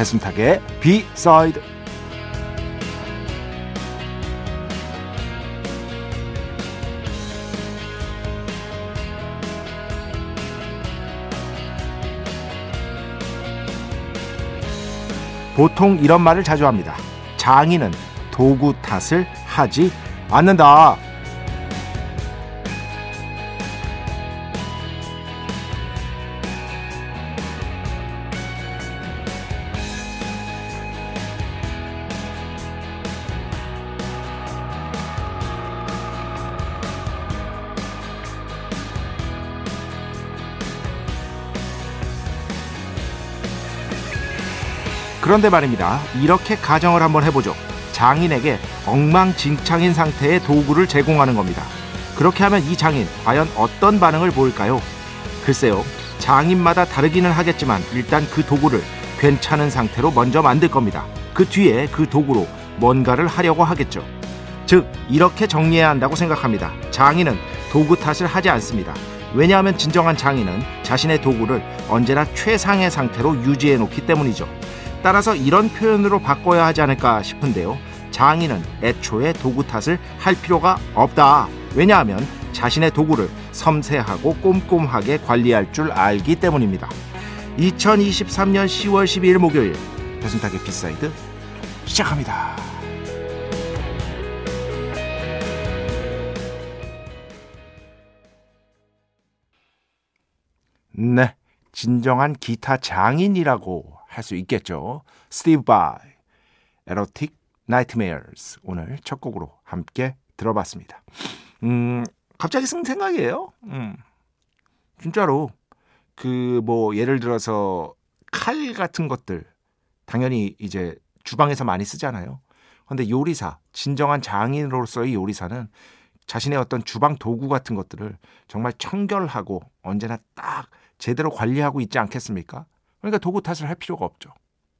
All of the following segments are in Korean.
배순탁의 비사이드 보통 이런 말을 자주 합니다. 장인은 도구 탓을 하지 않는다. 그런데 말입니다. 이렇게 가정을 한번 해보죠. 장인에게 엉망진창인 상태의 도구를 제공하는 겁니다. 그렇게 하면 이 장인 과연 어떤 반응을 보일까요? 글쎄요. 장인마다 다르기는 하겠지만 일단 그 도구를 괜찮은 상태로 먼저 만들 겁니다. 그 뒤에 그 도구로 뭔가를 하려고 하겠죠. 즉 이렇게 정리해야 한다고 생각합니다. 장인은 도구 탓을 하지 않습니다. 왜냐하면 진정한 장인은 자신의 도구를 언제나 최상의 상태로 유지해 놓기 때문이죠. 따라서 이런 표현으로 바꿔야 하지 않을까 싶은데요. 장인은 애초에 도구 탓을 할 필요가 없다. 왜냐하면 자신의 도구를 섬세하고 꼼꼼하게 관리할 줄 알기 때문입니다. 2023년 10월 12일 목요일 배순탁의 B side 시작합니다. 네, 진정한 기타 장인이라고 할 수 있겠죠. 스티브 바이, Erotic Nightmares 오늘 첫 곡으로 함께 들어봤습니다. 음, 갑자기 든 생각이에요. 음, 진짜로 그 뭐 예를 들어서 칼 같은 것들 당연히 이제 주방에서 많이 쓰잖아요. 근데 요리사, 진정한 장인으로서의 요리사는 자신의 어떤 주방 도구 같은 것들을 정말 청결하고 언제나 딱 제대로 관리하고 있지 않겠습니까? 그러니까 도구 탓을 할 필요가 없죠.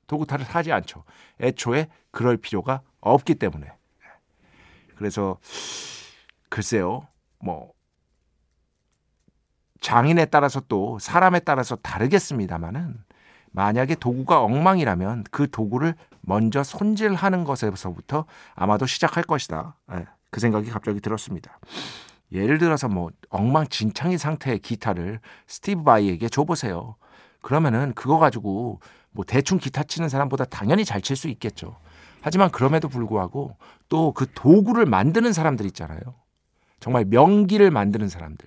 도구 탓을 하지 않죠. 애초에 그럴 필요가 없기 때문에. 그래서 글쎄요, 뭐 장인에 따라서 또 사람에 따라서 다르겠습니다만은 만약에 도구가 엉망이라면 그 도구를 먼저 손질하는 것에서부터 아마도 시작할 것이다. 예, 그 생각이 갑자기 들었습니다. 예를 들어서 뭐 엉망진창인 상태의 기타를 스티브 바이에게 줘보세요. 그러면은 그거 가지고 뭐 대충 기타 치는 사람보다 당연히 잘 칠 수 있겠죠. 하지만 그럼에도 불구하고 또 그 도구를 만드는 사람들 있잖아요. 정말 명기를 만드는 사람들.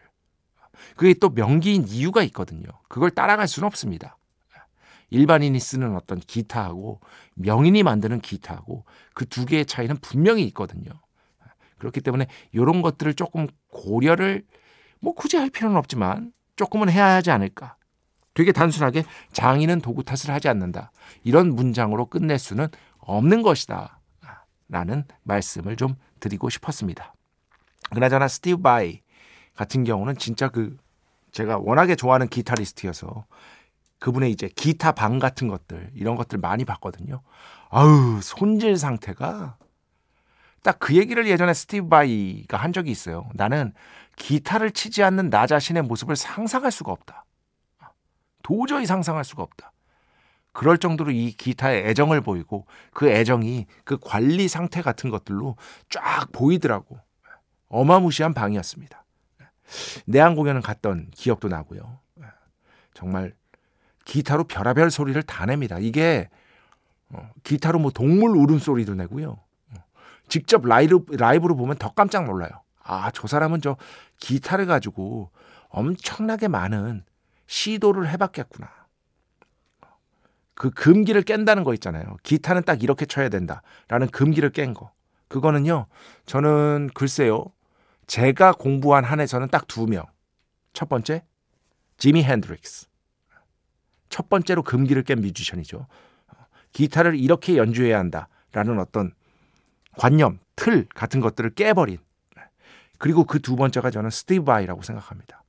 그게 또 명기인 이유가 있거든요. 그걸 따라갈 수는 없습니다. 일반인이 쓰는 어떤 기타하고 명인이 만드는 기타하고 그 두 개의 차이는 분명히 있거든요. 그렇기 때문에 이런 것들을 조금 고려를 뭐 굳이 할 필요는 없지만 조금은 해야 하지 않을까. 되게 단순하게 장인은 도구 탓을 하지 않는다. 이런 문장으로 끝낼 수는 없는 것이다. 라는 말씀을 좀 드리고 싶었습니다. 그나저나 스티브 바이 같은 경우는 진짜 그 제가 워낙에 좋아하는 기타리스트여서 그분의 이제 기타 방 같은 것들 이런 것들 많이 봤거든요. 아우 손질 상태가 딱 그 얘기를 예전에 스티브 바이가 한 적이 있어요. 나는 기타를 치지 않는 나 자신의 모습을 상상할 수가 없다. 도저히 상상할 수가 없다. 그럴 정도로 이 기타에 애정을 보이고 그 애정이 그 관리 상태 같은 것들로 쫙 보이더라고. 어마무시한 방이었습니다. 내한 공연을 갔던 기억도 나고요. 정말 기타로 별의별 소리를 다 냅니다. 이게 어, 기타로 뭐 동물 울음소리도 내고요. 직접 라이브, 라이브로 보면 더 깜짝 놀라요. 아, 저 사람은 저 기타를 가지고 엄청나게 많은 시도를 해봤겠구나. 그 금기를 깬다는 거 있잖아요. 기타는 딱 이렇게 쳐야 된다라는 금기를 깬 거. 그거는요. 저는 글쎄요. 제가 공부한 한에서는 딱 두 명. 첫 번째 지미 핸드릭스. 첫 번째로 금기를 깬 뮤지션이죠. 기타를 이렇게 연주해야 한다라는 어떤 관념, 틀 같은 것들을 깨버린. 그리고 그 두 번째가 저는 스티브 바이라고 생각합니다.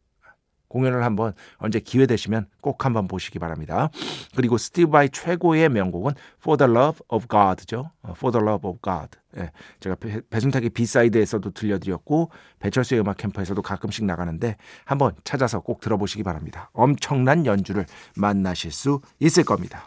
공연을 한번 언제 기회 되시면 꼭 한번 보시기 바랍니다. 그리고 스티브 바이 최고의 명곡은 For the Love of God죠. For the Love of God. 예, 제가 배, 배순탁의 B side에서도 들려드렸고 배철수의 음악 캠프에서도 가끔씩 나가는데 한번 찾아서 꼭 들어보시기 바랍니다. 엄청난 연주를 만나실 수 있을 겁니다.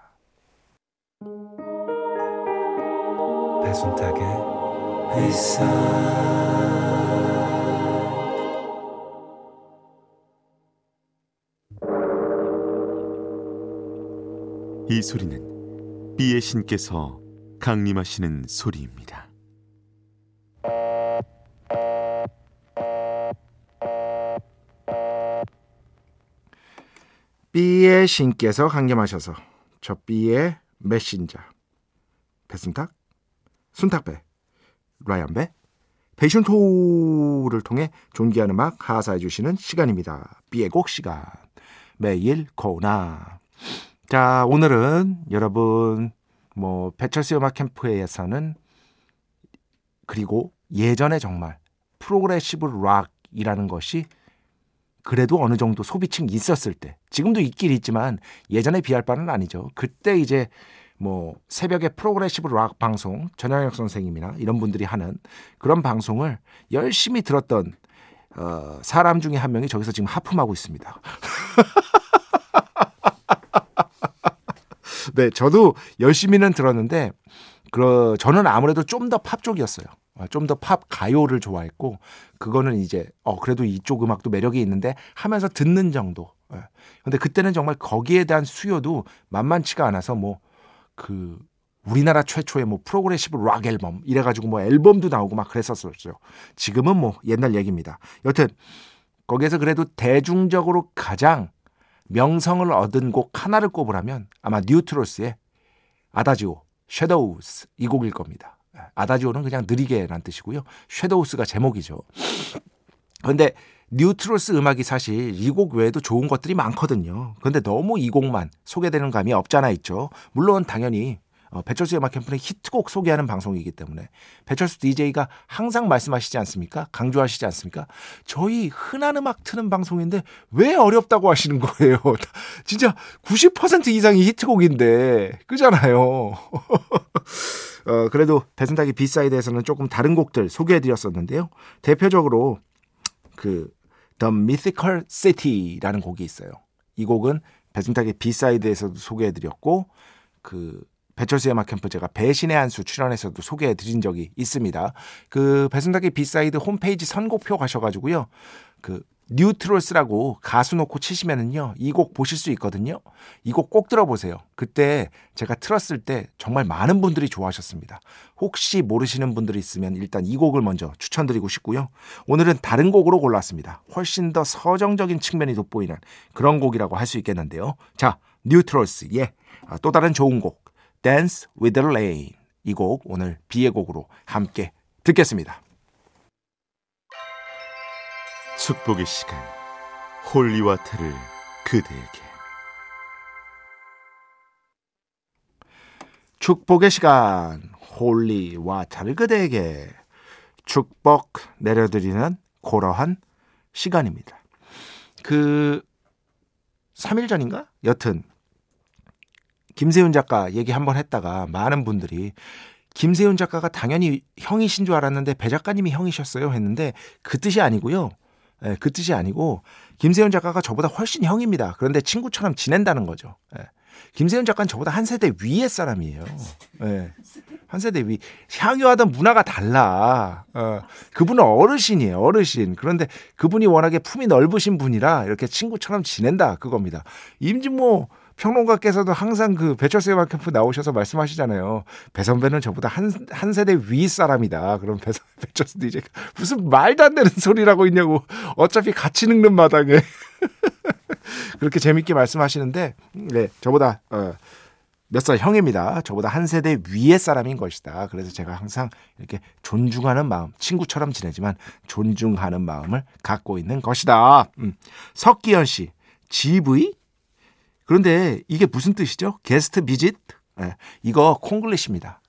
배순탁의 회사 이 소리는 비의 신께서 강림하시는 소리입니다. B의 신께서 강림하셔서 저 B의 메신저 배순탁, 순탁배, 라이언배, 베이션토를 통해 존귀한 음악 하사해 주시는 시간입니다. B의 곡 시간 메인 코너 자 오늘은 여러분 뭐 배철수 음악 캠프에서는 그리고 예전에 정말 progressive rock이라는 것이 그래도 어느 정도 소비층이 있었을 때 지금도 있긴 있지만 예전에 비할 바는 아니죠. 그때 이제 뭐 새벽에 progressive rock 방송 전영혁 선생님이나 이런 분들이 하는 그런 방송을 열심히 들었던 어, 사람 중에 한 명이 저기서 지금 하품하고 있습니다. 네, 저도 열심히는 들었는데 그 저는 아무래도 좀 더 팝 쪽이었어요. 어, 좀더 팝 가요를 좋아했고 그거는 이제 어 그래도 이쪽 음악도 매력이 있는데 하면서 듣는 정도. 예. 근데 그때는 정말 거기에 대한 수요도 만만치가 않아서 뭐 그 우리나라 최초의 뭐 progressive rock 앨범 이래가지고 뭐 앨범도 나오고 막 그랬었었죠. 지금은 뭐 옛날 얘기입니다. 여튼 거기에서 그래도 대중적으로 가장 명성을 얻은 곡 하나를 꼽으라면 아마 New Trolls의 아다지오, Shadows 이 곡일 겁니다. 아다지오는 그냥 느리게란 뜻이고요. Shadows가 제목이죠. 그런데 New Trolls 음악이 사실 이 곡 외에도 좋은 것들이 많거든요. 그런데 너무 이 곡만 소개되는 감이 없잖아 있죠. 물론 당연히 어, 배철수 음악 캠프는 히트곡 소개하는 방송이기 때문에 배철수 DJ가 항상 말씀하시지 않습니까? 강조하시지 않습니까? 저희 흔한 음악 트는 방송인데 왜 어렵다고 하시는 거예요? 진짜 90% 이상이 히트곡인데 그잖아요. 어, 그래도 배순탁의 B side에서는 조금 다른 곡들 소개해드렸었는데요. 대표적으로 그 The Mythical City라는 곡이 있어요. 이 곡은 배순탁의 B side에서도 소개해드렸고 그 배철수의 음악 캠프 제가 배신의 한 수 출연해서도 소개해 드린 적이 있습니다. 그 배순탁의 B side 홈페이지 선곡표 가셔가지고요. 그 New Trolls라고 가수 놓고 치시면은요 이 곡 보실 수 있거든요. 이 곡 꼭 들어보세요. 그때 제가 틀었을 때 정말 많은 분들이 좋아하셨습니다. 혹시 모르시는 분들이 있으면 일단 이 곡을 먼저 추천드리고 싶고요. 오늘은 다른 곡으로 골랐습니다. 훨씬 더 서정적인 측면이 돋보이는 그런 곡이라고 할 수 있겠는데요. 자, New Trolls의 또 다른 좋은 곡 Dance with the Rain 이 곡 오늘 비의 곡으로 함께 듣겠습니다. 축복의 시간 Holy Water를 그대에게 축복의 시간 Holy Water를 그대에게 축복 내려드리는 고러한 시간입니다. 그 3일 전인가? 여튼 김세윤 작가 얘기 한번 했다가 많은 분들이 김세윤 작가가 당연히 형이신 줄 알았는데 배 작가님이 형이셨어요 했는데 그 뜻이 아니고요. 예, 그 뜻이 아니고 김세윤 작가가 저보다 훨씬 형입니다. 그런데 친구처럼 지낸다는 거죠. 예. 김세윤 작가는 저보다 한 세대 위의 사람이에요. 예. 한 세대 위. 향유하던 문화가 달라. 어, 그분은 어르신이에요. 어르신. 그런데 그분이 워낙에 품이 넓으신 분이라 이렇게 친구처럼 지낸다. 그겁니다. 임진모 평론가께서도 항상 그 배철수의 마 캠프 나오셔서 말씀하시잖아요. 배 선배는 저보다 한, 한 세대 위 사람이다. 그럼 배, 배철수도 이제 무슨 말도 안 되는 소리라고 있냐고. 어차피 같이 늙는 마당에. 그렇게 재밌게 말씀하시는데, 네, 저보다, 어, 몇살 형입니다. 저보다 한 세대 위의 사람인 것이다. 그래서 제가 항상 이렇게 존중하는 마음, 친구처럼 지내지만 존중하는 마음을 갖고 있는 것이다. 음. 석기현 씨, GV? 그런데 이게 무슨 뜻이죠? 게스트 비짓? 네, 이거 콩글리시입니다.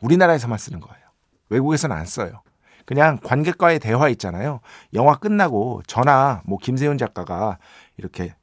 우리나라에서만 쓰는 거예요. 외국에서는 안 써요. 그냥 관객과의 대화 있잖아요. 영화 끝나고 저나 뭐 김세훈 작가가 이렇게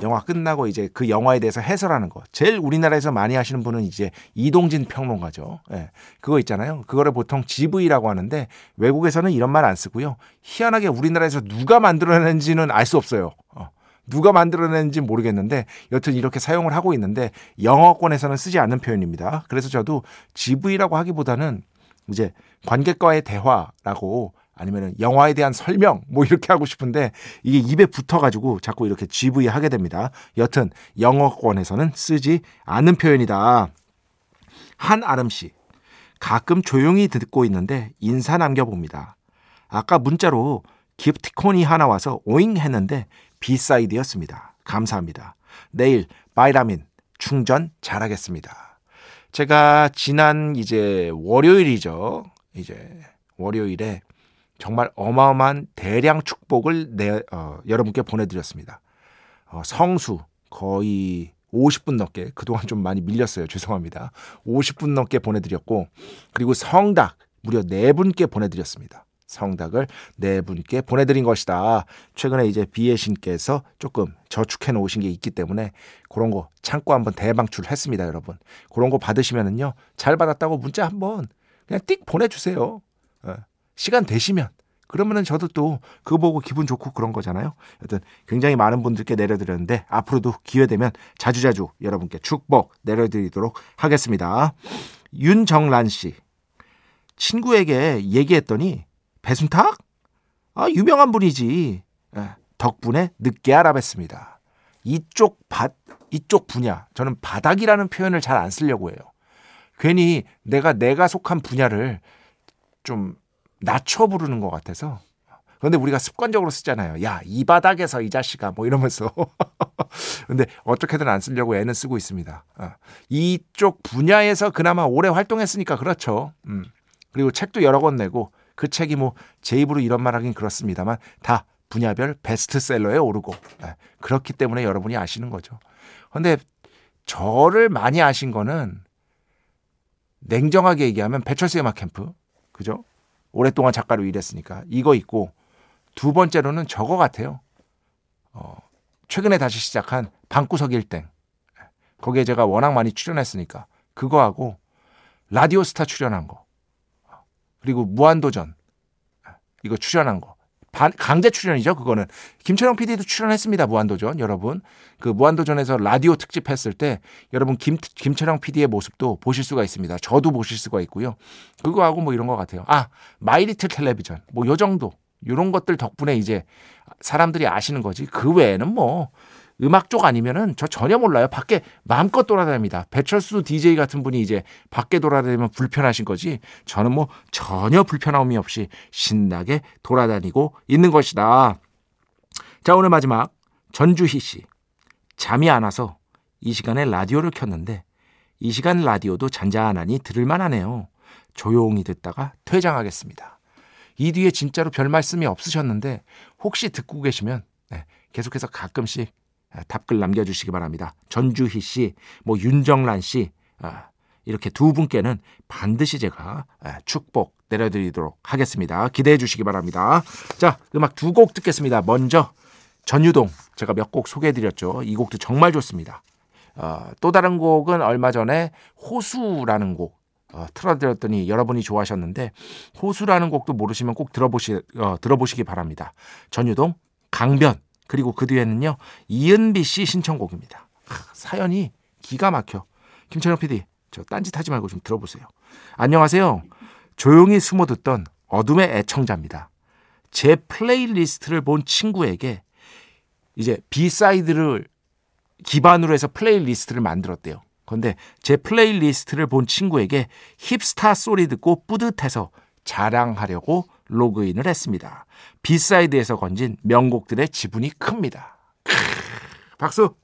영화 끝나고 이제 그 영화에 대해서 해설하는 거. 제일 우리나라에서 많이 하시는 분은 이제 이동진 평론가죠. 예. 그거 있잖아요. 그거를 보통 GV라고 하는데 외국에서는 이런 말 안 쓰고요. 희한하게 우리나라에서 누가 만들어낸지는 알 수 없어요. 어. 누가 만들어낸지 모르겠는데 여튼 이렇게 사용을 하고 있는데 영어권에서는 쓰지 않는 표현입니다. 그래서 저도 GV라고 하기보다는 이제 관객과의 대화라고 아니면 영화에 대한 설명 뭐 이렇게 하고 싶은데 이게 입에 붙어가지고 자꾸 이렇게 GV 하게 됩니다. 여튼 영어권에서는 쓰지 않는 표현이다. 한아름 씨 가끔 조용히 듣고 있는데 인사 남겨봅니다. 아까 문자로 기프티콘이 하나 와서 오잉 했는데 B side였습니다. 감사합니다. 내일 바이라민 충전 잘하겠습니다. 제가 지난 이제 월요일이죠. 이제 월요일에 정말 어마어마한 대량 축복을 내, 어, 여러분께 보내드렸습니다. 어, 성수 거의 50분 넘게 그동안 좀 많이 밀렸어요. 죄송합니다. 50분 넘게 보내드렸고 그리고 성닭 무려 4분께 보내드렸습니다. 성닭을 네 분께 보내드린 것이다. 최근에 이제 비의 신께서 조금 저축해 놓으신 게 있기 때문에 그런 거 창고 한번 대방출했습니다, 여러분. 그런 거 받으시면은요 잘 받았다고 문자 한번 그냥 띡 보내주세요. 어, 시간 되시면 그러면은 저도 또 그거 보고 기분 좋고 그런 거잖아요. 여튼 굉장히 많은 분들께 내려드렸는데 앞으로도 기회 되면 자주자주 여러분께 축복 내려드리도록 하겠습니다. 윤정란 씨 친구에게 얘기했더니 배순탁? 아, 유명한 분이지. 예, 덕분에 늦게 알아뵀습니다. 이쪽 밭, 이쪽 분야. 저는 바닥이라는 표현을 잘 안 쓰려고 해요. 괜히 내가 내가 속한 분야를 좀 낮춰 부르는 것 같아서. 그런데 우리가 습관적으로 쓰잖아요. 야, 이 바닥에서 이 자식아, 뭐 이러면서. 근데 어떻게든 안 쓰려고 애는 쓰고 있습니다. 어. 이쪽 분야에서 그나마 오래 활동했으니까 그렇죠. 음. 그리고 책도 여러 권 내고 그 책이 뭐 제 입으로 이런 말 하긴 그렇습니다만 다 분야별 베스트셀러에 오르고 네. 그렇기 때문에 여러분이 아시는 거죠. 근데 저를 많이 아신 거는 냉정하게 얘기하면 배철수의 음악 캠프 그죠? 오랫동안 작가로 일했으니까 이거 있고 두 번째로는 저거 같아요. 어, 최근에 다시 시작한 방구석 일땡 거기에 제가 워낙 많이 출연했으니까 그거하고 라디오 스타 출연한 거 그리고 무한도전. 이거 출연한 거. 강제 출연이죠 그거는. 김철영 PD도 출연했습니다 무한도전 여러분. 그 무한도전에서 라디오 특집 했을 때 여러분 김 김철영 PD의 모습도 보실 수가 있습니다. 저도 보실 수가 있고요. 그거하고 뭐 이런 것 같아요. 아 마이리틀 텔레비전 뭐 요 정도. 요런 것들 덕분에 이제 사람들이 아시는 거지. 그 외에는 뭐 음악 쪽 아니면은 저 전혀 몰라요. 밖에 마음껏 돌아다닙니다. 배철수 DJ 같은 분이 이제 밖에 돌아다니면 불편하신 거지. 저는 뭐 전혀 불편함이 없이 신나게 돌아다니고 있는 것이다. 자, 오늘 마지막 전주희 씨. 잠이 안 와서 이 시간에 라디오를 켰는데 이 시간 라디오도 잔잔하니 들을만 하네요. 조용히 듣다가 퇴장하겠습니다. 이 뒤에 진짜로 별 말씀이 없으셨는데 혹시 듣고 계시면 네, 계속해서 가끔씩 답글 남겨주시기 바랍니다. 전주희 씨, 뭐 윤정란 씨, 아, 이렇게 두 분께는 반드시 제가 축복 내려드리도록 하겠습니다. 기대해 주시기 바랍니다. 자, 음악 두 곡 듣겠습니다. 먼저 전유동 제가 몇 곡 소개해 드렸죠. 이 곡도 정말 좋습니다. 어, 또 다른 곡은 얼마 전에 호수라는 곡 어, 틀어드렸더니 여러분이 좋아하셨는데 호수라는 곡도 모르시면 꼭 들어보시 어, 들어보시기 바랍니다. 전유동 강변 그리고 그 뒤에는요 이은비 씨 신청곡입니다. 사연이 기가 막혀. 김철영 PD 저 딴짓 하지 말고 좀 들어보세요. 안녕하세요. 조용히 숨어 듣던 어둠의 애청자입니다. 제 playlist를 본 친구에게 이제 B side를 기반으로 해서 playlist를 만들었대요. 그런데 제 playlist를 본 친구에게 힙스타 소리 듣고 뿌듯해서 자랑하려고 로그인을 했습니다. B side에서 건진 명곡들의 지분이 큽니다. 크으, 박수!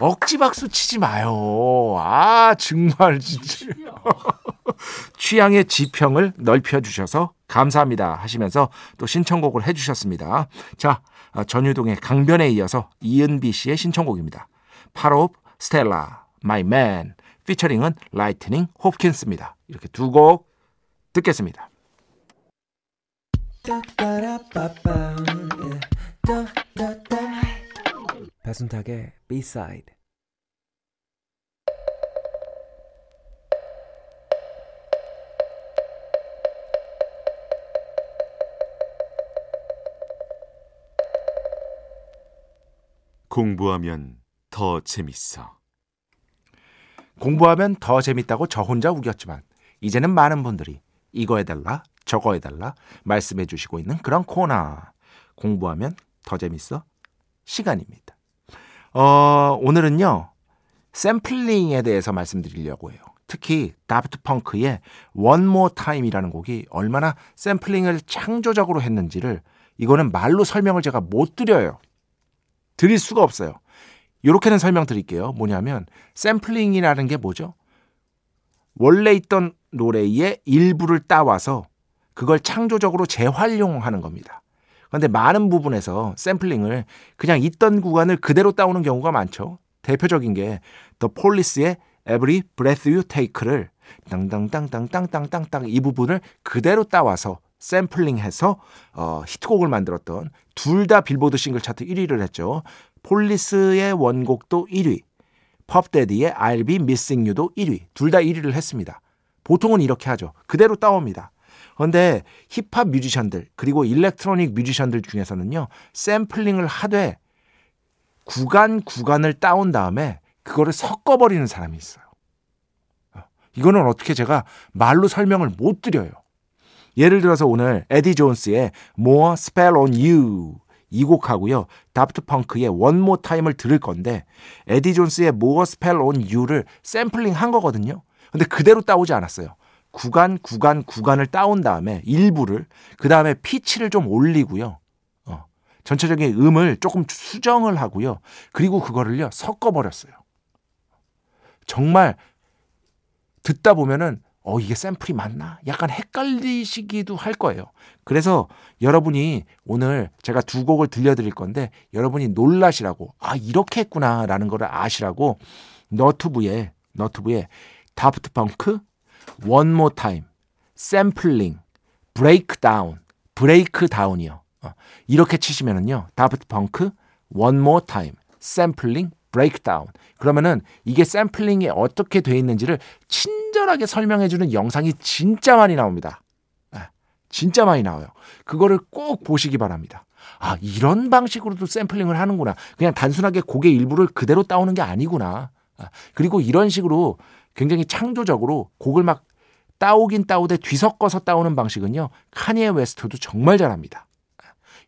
억지 박수 치지 마요. 아, 정말 진짜. 취향의 지평을 넓혀주셔서 감사합니다 하시면서 또 신청곡을 해주셨습니다. 자, 전유동의 강변에 이어서 이은비 씨의 신청곡입니다. Parov Stelar My Man 피처링은 라이트닝 홉킨스입니다. 이렇게 두 곡 듣겠습니다. 배순탁의 B-side 공부하면 더 재밌어. 공부하면 더 재밌다고 저 혼자 우겼지만 이제는 많은 분들이 이거 해달라 저거 해달라 말씀해 주시고 있는 그런 코너 공부하면 더 재밌어 시간입니다. 어, 오늘은요 샘플링에 대해서 말씀드리려고 해요. 특히 다프트 펑크의 One More Time이라는 곡이 얼마나 샘플링을 창조적으로 했는지를 이거는 말로 설명을 제가 못 드려요. 드릴 수가 없어요. 이렇게는 설명드릴게요. 뭐냐면 샘플링이라는 게 뭐죠? 원래 있던 노래의 일부를 따와서 그걸 창조적으로 재활용하는 겁니다. 그런데 많은 부분에서 샘플링을 그냥 있던 구간을 그대로 따오는 경우가 많죠. 대표적인 게 The Police의 Every Breath You Take를 땅땅땅땅땅땅땅땅 이 부분을 그대로 따와서 샘플링해서 어, 히트곡을 만들었던 둘 다 빌보드 싱글 차트 1위를 했죠. 폴리스의 원곡도 1위, Puff Daddy의 I'll Be Missing You도 1위, 둘 다 1위를 했습니다. 보통은 이렇게 하죠. 그대로 따옵니다. 그런데 힙합 뮤지션들 그리고 electronic 뮤지션들 중에서는요 샘플링을 하되 구간 구간을 따온 다음에 그거를 섞어버리는 사람이 있어요. 어, 이거는 어떻게 제가 말로 설명을 못 드려요. 예를 들어서 오늘 에디 존스의 More Spell on You 이 곡하고요. 다프트 펑크의 One More Time을 들을 건데 에디 존스의 More Spell on You를 샘플링 한 거거든요. 근데 그대로 따오지 않았어요. 구간 구간 구간을 따온 다음에 일부를 그 다음에 피치를 좀 올리고요. 어, 전체적인 음을 조금 수정을 하고요. 그리고 그거를요 섞어버렸어요. 정말 듣다 보면은 어, 이게 샘플이 맞나? 약간 헷갈리시기도 할 거예요. 그래서 여러분이 오늘 제가 두 곡을 들려드릴 건데 여러분이 놀라시라고, 아, 이렇게 했구나라는 거를 아시라고 너튜브에, 너튜브에 다프트 펑크, more time, 샘플링, breakdown, breakdown이요. 어, 이렇게 치시면은요, 다프트 펑크, more time, 샘플링, breakdown. 그러면은 이게 샘플링이 어떻게 돼 있는지를 친절하게 설명해 주는 영상이 진짜 많이 나옵니다. 네, 진짜 많이 나와요. 그거를 꼭 보시기 바랍니다. 아, 이런 방식으로도 샘플링을 하는구나. 그냥 단순하게 곡의 일부를 그대로 따오는 게 아니구나. 아, 그리고 이런 식으로 굉장히 창조적으로 곡을 막 따오긴 따오되 뒤섞어서 따오는 방식은요. 카니에 웨스트도 정말 잘합니다.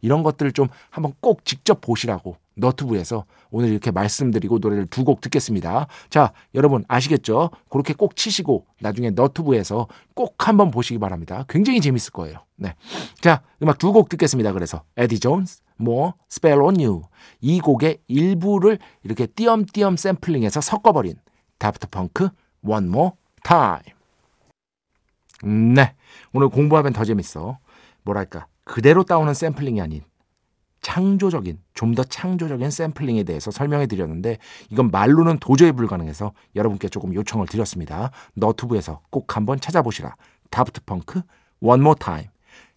이런 것들을 좀 한번 꼭 직접 보시라고 너튜브에서 오늘 이렇게 말씀드리고 노래를 두 곡 듣겠습니다. 자, 여러분 아시겠죠? 그렇게 꼭 치시고 나중에 너튜브에서 꼭 한번 보시기 바랍니다. 굉장히 재밌을 거예요. 네. 자, 음악 두 곡 듣겠습니다. 그래서 에디 존스, 뭐 Spell on You 이 곡의 일부를 이렇게 띄엄띄엄 샘플링해서 섞어버린 다프트 펑크 One More Time. 네. 오늘 공부하면 더 재밌어. 뭐랄까. 그대로 따오는 샘플링이 아닌 창조적인 좀 더 창조적인 샘플링에 대해서 설명해 드렸는데 이건 말로는 도저히 불가능해서 여러분께 조금 요청을 드렸습니다. 너튜브에서 꼭 한번 찾아보시라. 다프트 펑크 One More Time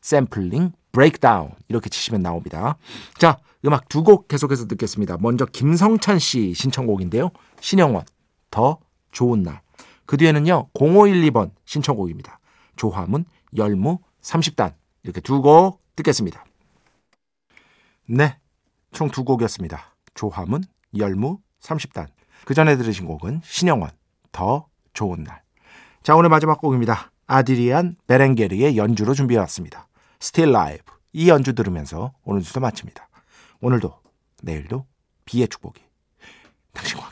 샘플링 breakdown 이렇게 치시면 나옵니다. 자, 음악 두 곡 계속해서 듣겠습니다. 먼저 김성찬 씨 신청곡인데요. 신영원 더 좋은 날. 그 뒤에는요. 0512번 신청곡입니다. 조화문 열무 30단 이렇게 두 곡 듣겠습니다. 네. 총 두 곡이었습니다. 조화문 열무 30단. 그 전에 들으신 곡은 신영원 더 좋은 날. 자, 오늘 마지막 곡입니다. 아드리안 베렌게르의 연주로 준비해왔습니다. Still Live. 이 연주 들으면서 오늘 주소 마칩니다. 오늘도 내일도 비의 축복이 당신과